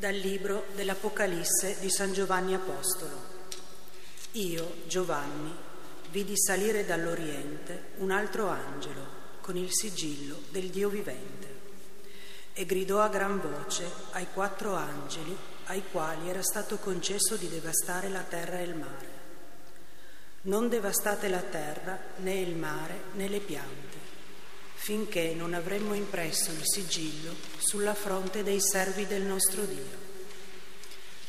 Dal libro dell'Apocalisse di San Giovanni Apostolo. Io, Giovanni, vidi salire dall'Oriente un altro angelo con il sigillo del Dio vivente e gridò a gran voce ai quattro angeli ai quali era stato concesso di devastare la terra e il mare. Non devastate la terra, né il mare, né le piante, finché non avremmo impresso il sigillo sulla fronte dei servi del nostro Dio.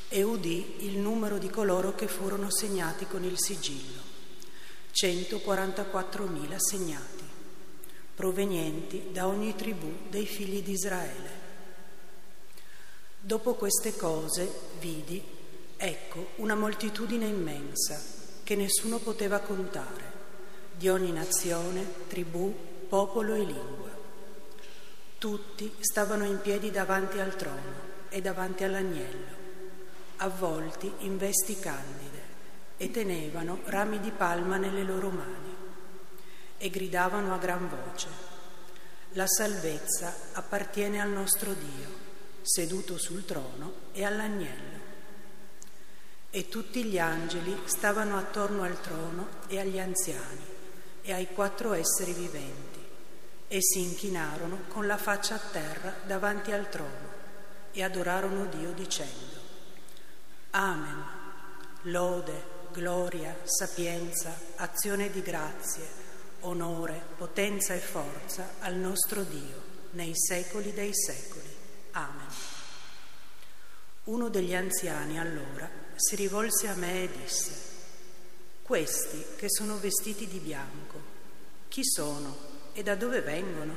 E udì il numero di coloro che furono segnati con il sigillo, 144.000 segnati, provenienti da ogni tribù dei figli di Israele. Dopo queste cose vidi, ecco, una moltitudine immensa che nessuno poteva contare, di ogni nazione, tribù, popolo e lingua. Tutti stavano in piedi davanti al trono e davanti all'agnello, avvolti in vesti candide e tenevano rami di palma nelle loro mani e gridavano a gran voce, la salvezza appartiene al nostro Dio, seduto sul trono e all'agnello. E tutti gli angeli stavano attorno al trono e agli anziani e ai quattro esseri viventi e si inchinarono con la faccia a terra davanti al trono e adorarono Dio dicendo, Amen, lode, gloria, sapienza, azione di grazie, onore, potenza e forza al nostro Dio nei secoli dei secoli. Amen. Uno degli anziani allora si rivolse a me e disse, questi che sono vestiti di bianco, chi sono? E da dove vengono?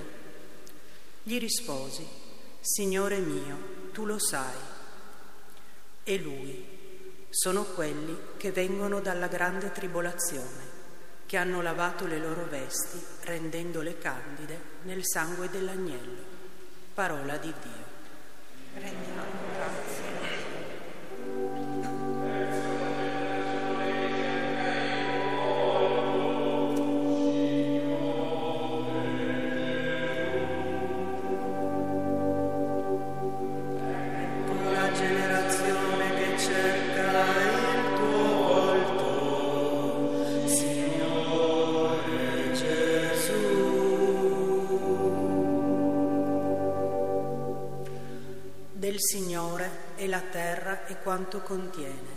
Gli risposi, Signore mio, tu lo sai. E lui, sono quelli che vengono dalla grande tribolazione, che hanno lavato le loro vesti rendendole candide nel sangue dell'agnello. Parola di Dio. Rendiamo quanto contiene,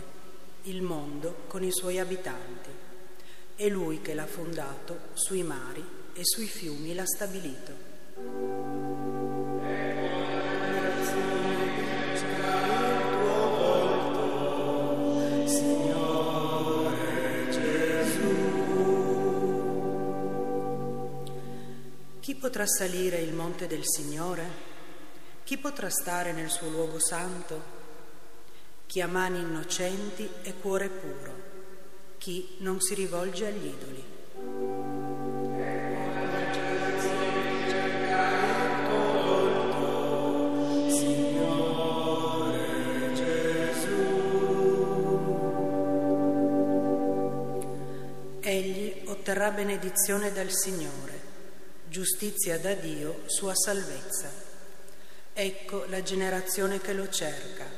il mondo con i suoi abitanti. È lui che l'ha fondato sui mari e sui fiumi l'ha stabilito. Chi potrà salire il monte del Signore? Chi potrà stare nel suo luogo santo? Chi ha mani innocenti e cuore puro, chi non si rivolge agli idoli. Egli otterrà benedizione dal Signore, giustizia da Dio, sua salvezza. Ecco la generazione che lo cerca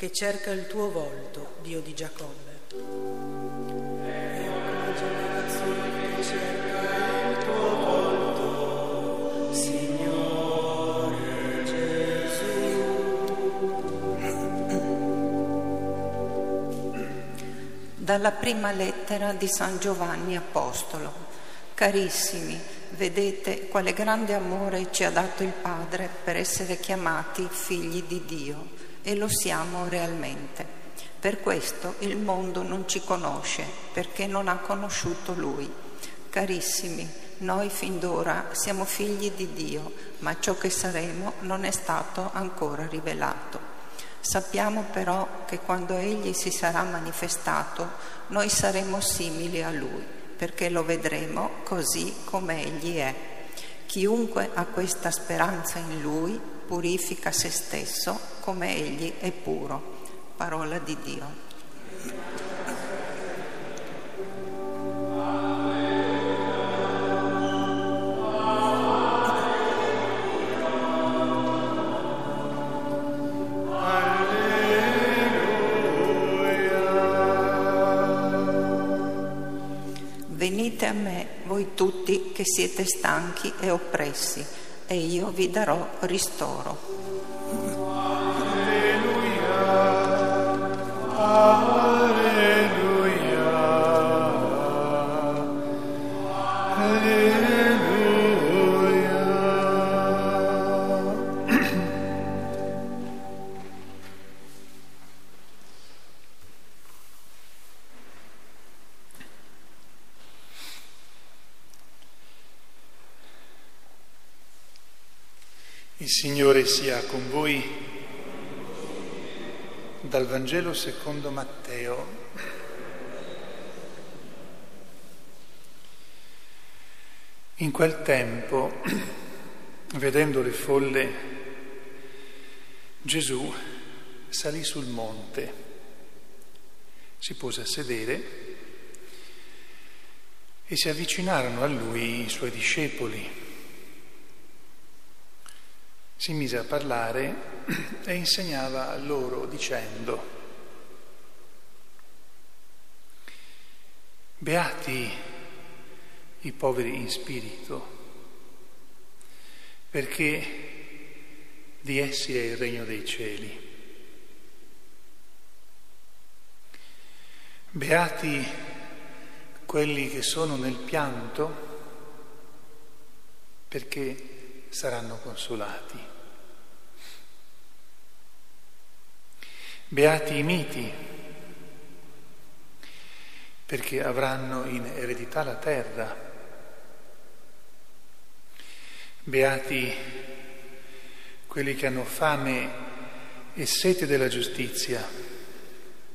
che cerca il tuo volto, Dio di Giacobbe. Dalla prima lettera di San Giovanni Apostolo. Carissimi, vedete quale grande amore ci ha dato il Padre per essere chiamati figli di Dio e lo siamo realmente. Per questo il mondo non ci conosce, perché non ha conosciuto Lui. Carissimi, noi fin d'ora siamo figli di Dio, ma ciò che saremo non è stato ancora rivelato. Sappiamo però che quando Egli si sarà manifestato, noi saremo simili a Lui, perché lo vedremo così come Egli è. Chiunque ha questa speranza in Lui purifica se stesso come Egli è puro. Parola di Dio. Venite a me voi tutti che siete stanchi e oppressi, e io vi darò ristoro. Il Signore sia con voi dal Vangelo secondo Matteo. In quel tempo, vedendo le folle, Gesù salì sul monte, si pose a sedere e si avvicinarono a lui i suoi discepoli si mise a parlare e insegnava loro dicendo, Beati i poveri in spirito, perché di essi è il regno dei cieli. Beati quelli che sono nel pianto, perché saranno consolati. Beati i miti, perché avranno in eredità la terra. Beati quelli che hanno fame e sete della giustizia,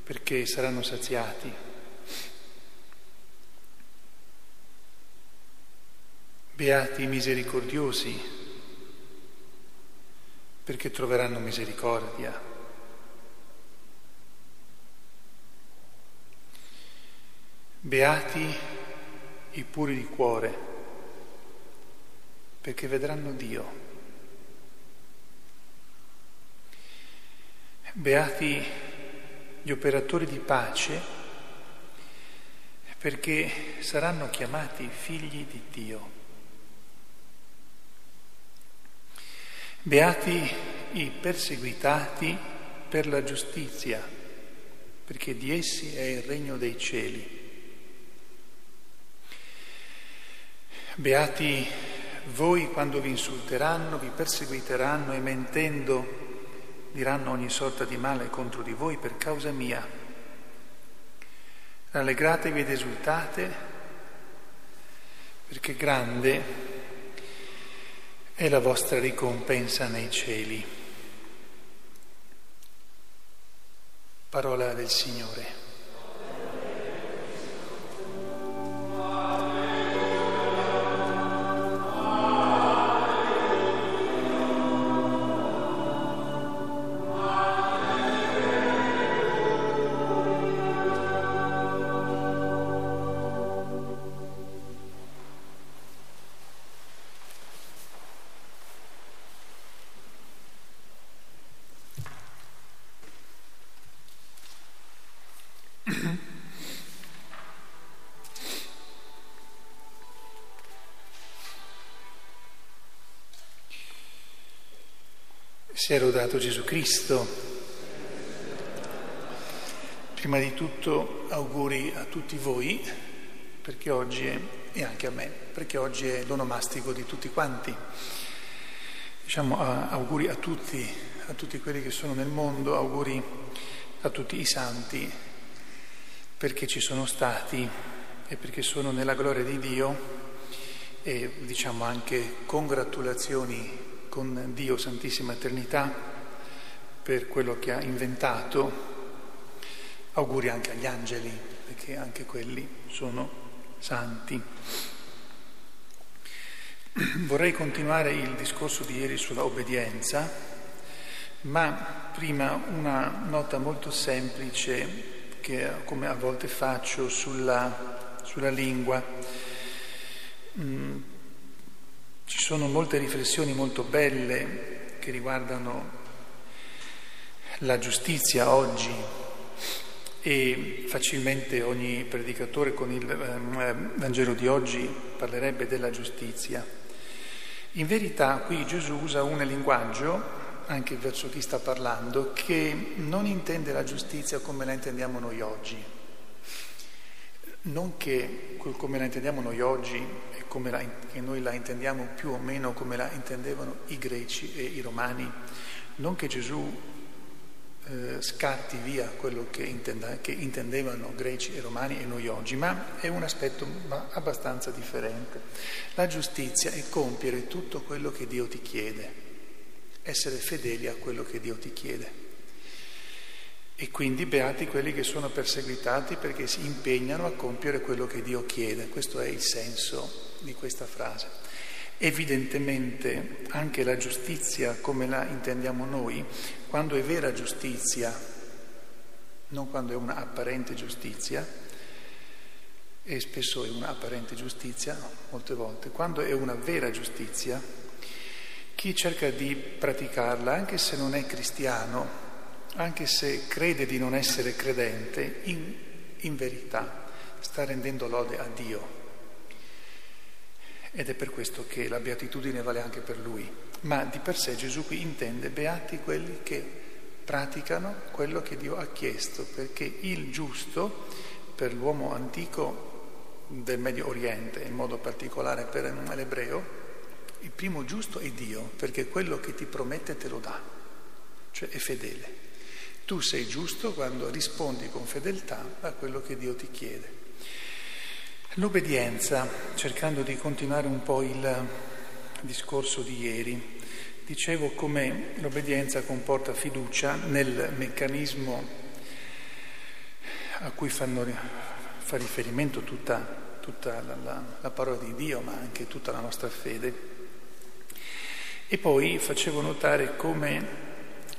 perché saranno saziati. Beati i misericordiosi, perché troveranno misericordia. Beati i puri di cuore, perché vedranno Dio. Beati gli operatori di pace, perché saranno chiamati figli di Dio. Beati i perseguitati per la giustizia, perché di essi è il regno dei cieli. Beati voi quando vi insulteranno, vi perseguiteranno e mentendo diranno ogni sorta di male contro di voi per causa mia. Rallegratevi ed esultate perché grande è la vostra ricompensa nei cieli. Parola del Signore. Sia rodato Gesù Cristo. Prima di tutto auguri a tutti voi, perché oggi è, e anche a me, perché oggi è l'onomastico di tutti quanti. Diciamo auguri a tutti, a tutti quelli che sono nel mondo, auguri a tutti i santi, perché ci sono stati e perché sono nella gloria di Dio e diciamo anche congratulazioni con Dio Santissima Eternità per quello che ha inventato. Auguri anche agli angeli, perché anche quelli sono santi. Vorrei continuare il discorso di ieri sulla obbedienza, ma prima una nota molto semplice che come a volte faccio sulla, sulla lingua. Mm, ci sono molte riflessioni molto belle che riguardano la giustizia oggi e facilmente ogni predicatore con il ehm, Vangelo di oggi parlerebbe della giustizia. In verità qui Gesù usa un linguaggio, anche verso chi sta parlando, che non intende la giustizia come la intendiamo noi oggi. Non che come la intendiamo noi oggi e come la, che noi la intendiamo più o meno come la intendevano i greci e i romani, non che Gesù eh, scatti via quello che, intenda, che, intendevano greci e romani e noi oggi, ma è un aspetto abbastanza differente. La giustizia è compiere tutto quello che Dio ti chiede, essere fedeli a quello che Dio ti chiede. E quindi beati quelli che sono perseguitati perché si impegnano a compiere quello che Dio chiede. Questo è il senso di questa frase. Evidentemente anche la giustizia come la intendiamo noi, quando è vera giustizia, non quando è una apparente giustizia, e spesso è una apparente giustizia, molte volte, quando è una vera giustizia, chi cerca di praticarla, anche se non è cristiano, anche se crede di non essere credente, in, in verità sta rendendo lode a Dio ed è per questo che la beatitudine vale anche per lui. Ma di per sé Gesù qui intende beati quelli che praticano quello che Dio ha chiesto, perché il giusto per l'uomo antico del Medio Oriente, in modo particolare per l'ebreo, il primo giusto è Dio, perché quello che ti promette te lo dà, cioè è fedele. Tu sei giusto quando rispondi con fedeltà a quello che Dio ti chiede. L'obbedienza, cercando di continuare un po' il discorso di ieri, dicevo come l'obbedienza comporta fiducia nel meccanismo a cui fanno, fa riferimento tutta, tutta la, la, la parola di Dio, ma anche tutta la nostra fede. E poi facevo notare come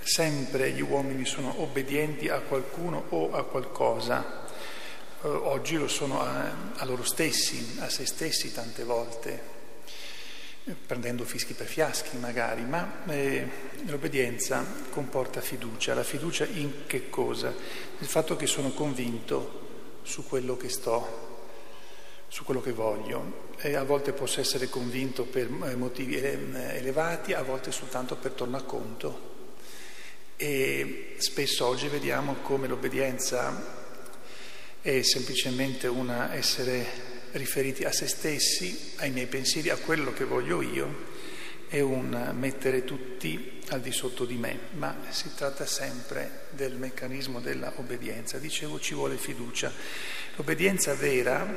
sempre gli uomini sono obbedienti a qualcuno o a qualcosa eh, oggi lo sono a, a, loro stessi, a se stessi tante volte, eh, prendendo fischi per fiaschi magari, ma eh, l'obbedienza comporta fiducia. La fiducia in che cosa? Il fatto che sono convinto su quello che sto, su quello che voglio. E a volte posso essere convinto per eh, motivi elevati, a volte soltanto per tornaconto. E spesso oggi vediamo come l'obbedienza è semplicemente una essere riferiti a se stessi, ai miei pensieri, a quello che voglio io, è un mettere tutti al di sotto di me, ma si tratta sempre del meccanismo della obbedienza. Dicevo ci vuole fiducia. L'obbedienza vera,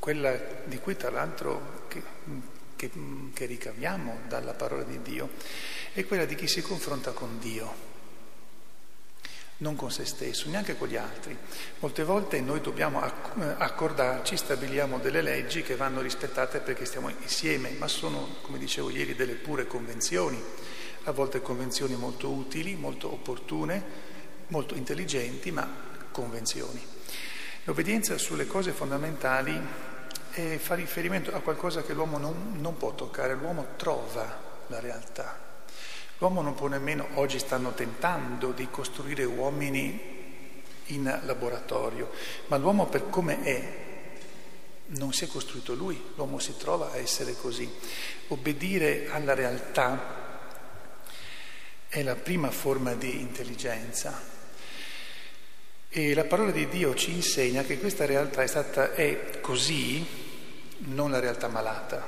quella di cui tra l'altro che, che, ricaviamo dalla parola di Dio, è quella di chi si confronta con Dio non con se stesso, neanche con gli altri. Molte volte noi dobbiamo accordarci, stabiliamo delle leggi che vanno rispettate perché stiamo insieme, ma sono, come dicevo ieri, delle pure convenzioni, a volte convenzioni molto utili, molto opportune, molto intelligenti, ma convenzioni. L'obbedienza sulle cose fondamentali eh, fa riferimento a qualcosa che l'uomo non, non può toccare, l'uomo trova la realtà. L'uomo non può nemmeno, oggi stanno tentando di costruire uomini in laboratorio, ma l'uomo per come è non si è costruito lui, l'uomo si trova a essere così. Obbedire alla realtà è la prima forma di intelligenza. E la parola di Dio ci insegna che questa realtà è, stata, è così, non la realtà malata,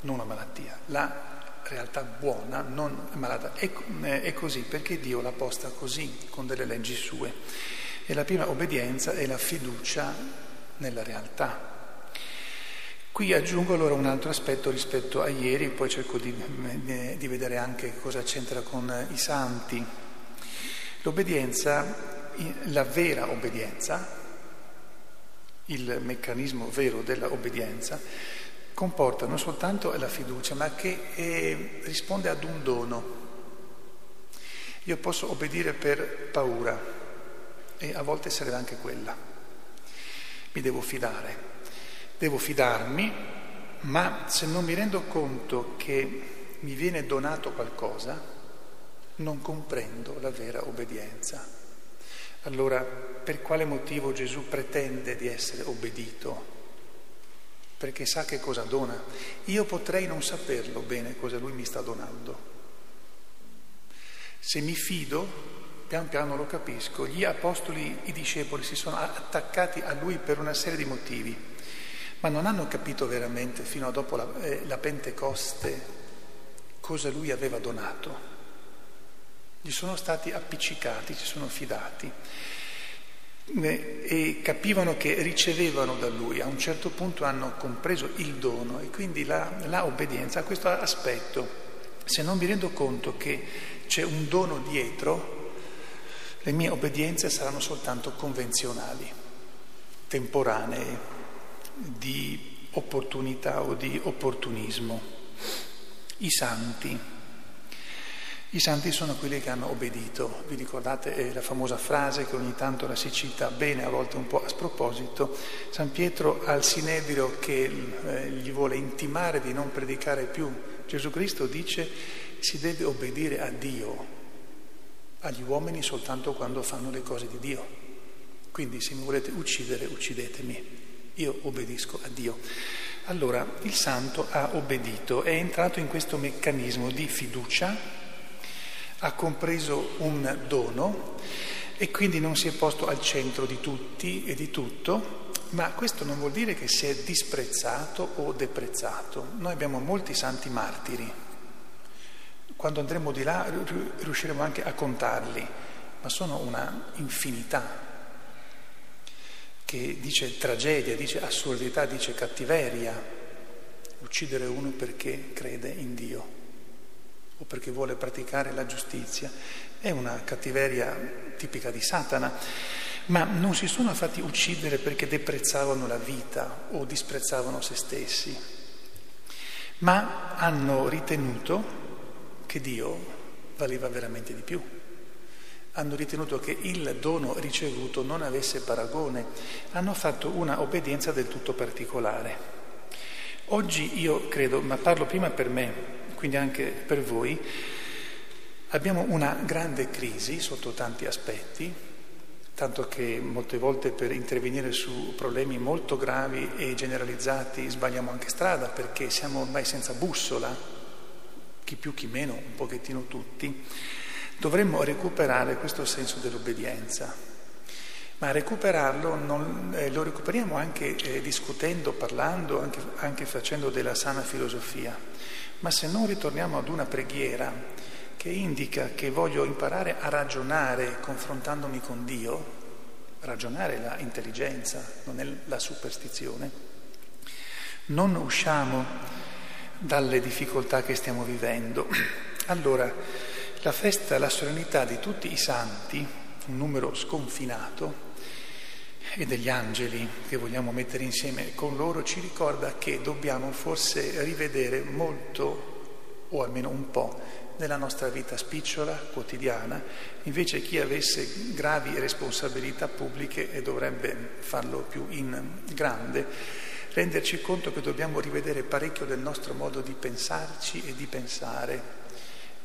non una malattia, la realtà buona, non malata. È, è così perché Dio l'ha posta così, con delle leggi sue. E la prima obbedienza è la fiducia nella realtà. Qui aggiungo allora un altro aspetto rispetto a ieri, poi cerco di, di vedere anche cosa c'entra con i santi. L'obbedienza, la vera obbedienza, il meccanismo vero della obbedienza, comporta non soltanto la fiducia, ma che eh, risponde ad un dono. Io posso obbedire per paura e a volte serve anche quella. Mi devo fidare, devo fidarmi, ma se non mi rendo conto che mi viene donato qualcosa, non comprendo la vera obbedienza. Allora, per quale motivo Gesù pretende di essere obbedito? Perché sa che cosa dona. Io potrei non saperlo bene cosa lui mi sta donando. Se mi fido, pian piano lo capisco. Gli apostoli, i discepoli si sono attaccati a lui per una serie di motivi, ma non hanno capito veramente fino a dopo la, eh, la Pentecoste cosa lui aveva donato. Gli sono stati appiccicati, si sono fidati e capivano che ricevevano da lui, a un certo punto hanno compreso il dono e quindi la, la obbedienza a questo aspetto. Se non mi rendo conto che c'è un dono dietro, le mie obbedienze saranno soltanto convenzionali, temporanee, di opportunità o di opportunismo. I santi. I santi sono quelli che hanno obbedito. Vi ricordate eh, la famosa frase che ogni tanto la si cita bene, a volte un po' a sproposito. San Pietro al Sinedrio che eh, gli vuole intimare di non predicare più Gesù Cristo dice si deve obbedire a Dio, agli uomini soltanto quando fanno le cose di Dio. Quindi se mi volete uccidere, uccidetemi. Io obbedisco a Dio. Allora, il santo ha obbedito, è entrato in questo meccanismo di fiducia, ha compreso un dono e quindi non si è posto al centro di tutti e di tutto, ma questo non vuol dire che si è disprezzato o deprezzato. Noi abbiamo molti santi martiri, quando andremo di là riusciremo anche a contarli, ma sono una infinità che dice tragedia, dice assurdità, dice cattiveria, uccidere uno perché crede in Dio o perché vuole praticare la giustizia, è una cattiveria tipica di Satana, ma non si sono fatti uccidere perché deprezzavano la vita o disprezzavano se stessi, ma hanno ritenuto che Dio valeva veramente di più. Hanno ritenuto che il dono ricevuto non avesse paragone, hanno fatto una obbedienza del tutto particolare. Oggi io credo, ma parlo prima per me, quindi anche per voi, abbiamo una grande crisi sotto tanti aspetti, tanto che molte volte per intervenire su problemi molto gravi e generalizzati sbagliamo anche strada perché siamo ormai senza bussola, chi più chi meno, un pochettino tutti, dovremmo recuperare questo senso dell'obbedienza. Ma recuperarlo non, eh, lo recuperiamo anche eh, discutendo, parlando, anche, anche facendo della sana filosofia. Ma se non ritorniamo ad una preghiera che indica che voglio imparare a ragionare confrontandomi con Dio, ragionare è l'intelligenza, non è la superstizione, non usciamo dalle difficoltà che stiamo vivendo. Allora, la festa, la solennità di tutti i santi, un numero sconfinato, e degli angeli che vogliamo mettere insieme con loro, ci ricorda che dobbiamo forse rivedere molto, o almeno un po', nella nostra vita spicciola, quotidiana, invece chi avesse gravi responsabilità pubbliche e dovrebbe farlo più in grande, renderci conto che dobbiamo rivedere parecchio del nostro modo di pensarci e di pensare.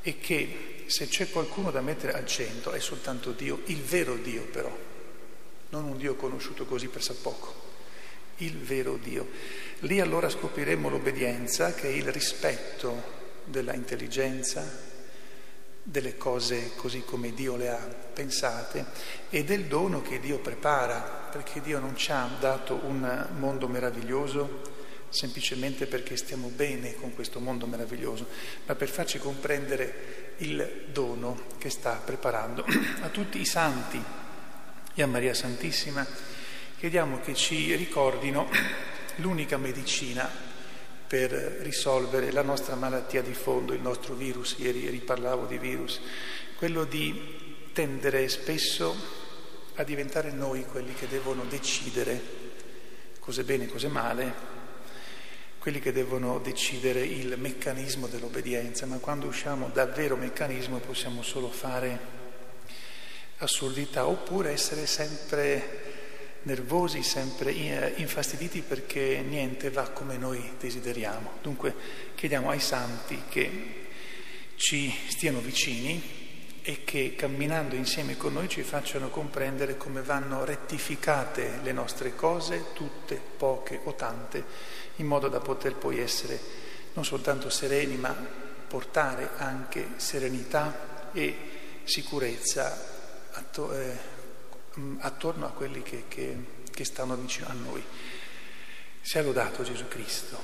E che se c'è qualcuno da mettere al centro è soltanto Dio, il vero Dio però, non un Dio conosciuto così per poco, il vero Dio. Lì allora scopriremo l'obbedienza che è il rispetto della intelligenza, delle cose così come Dio le ha pensate e del dono che Dio prepara, perché Dio non ci ha dato un mondo meraviglioso semplicemente perché stiamo bene con questo mondo meraviglioso, ma per farci comprendere il dono che sta preparando. A tutti i santi e a Maria Santissima chiediamo che ci ricordino l'unica medicina per risolvere la nostra malattia di fondo, il nostro virus, ieri riparlavo di virus, quello di tendere spesso a diventare noi quelli che devono decidere cose bene e cose male, quelli che devono decidere il meccanismo dell'obbedienza, ma quando usciamo dal vero meccanismo possiamo solo fare assurdità oppure essere sempre nervosi, sempre eh, infastiditi perché niente va come noi desideriamo. Dunque chiediamo ai santi che ci stiano vicini e che camminando insieme con noi ci facciano comprendere come vanno rettificate le nostre cose, tutte, poche o tante, in modo da poter poi essere non soltanto sereni, ma portare anche serenità e sicurezza atto- eh, attorno a quelli che, che, che stanno vicino a noi. Sia lodato Gesù Cristo.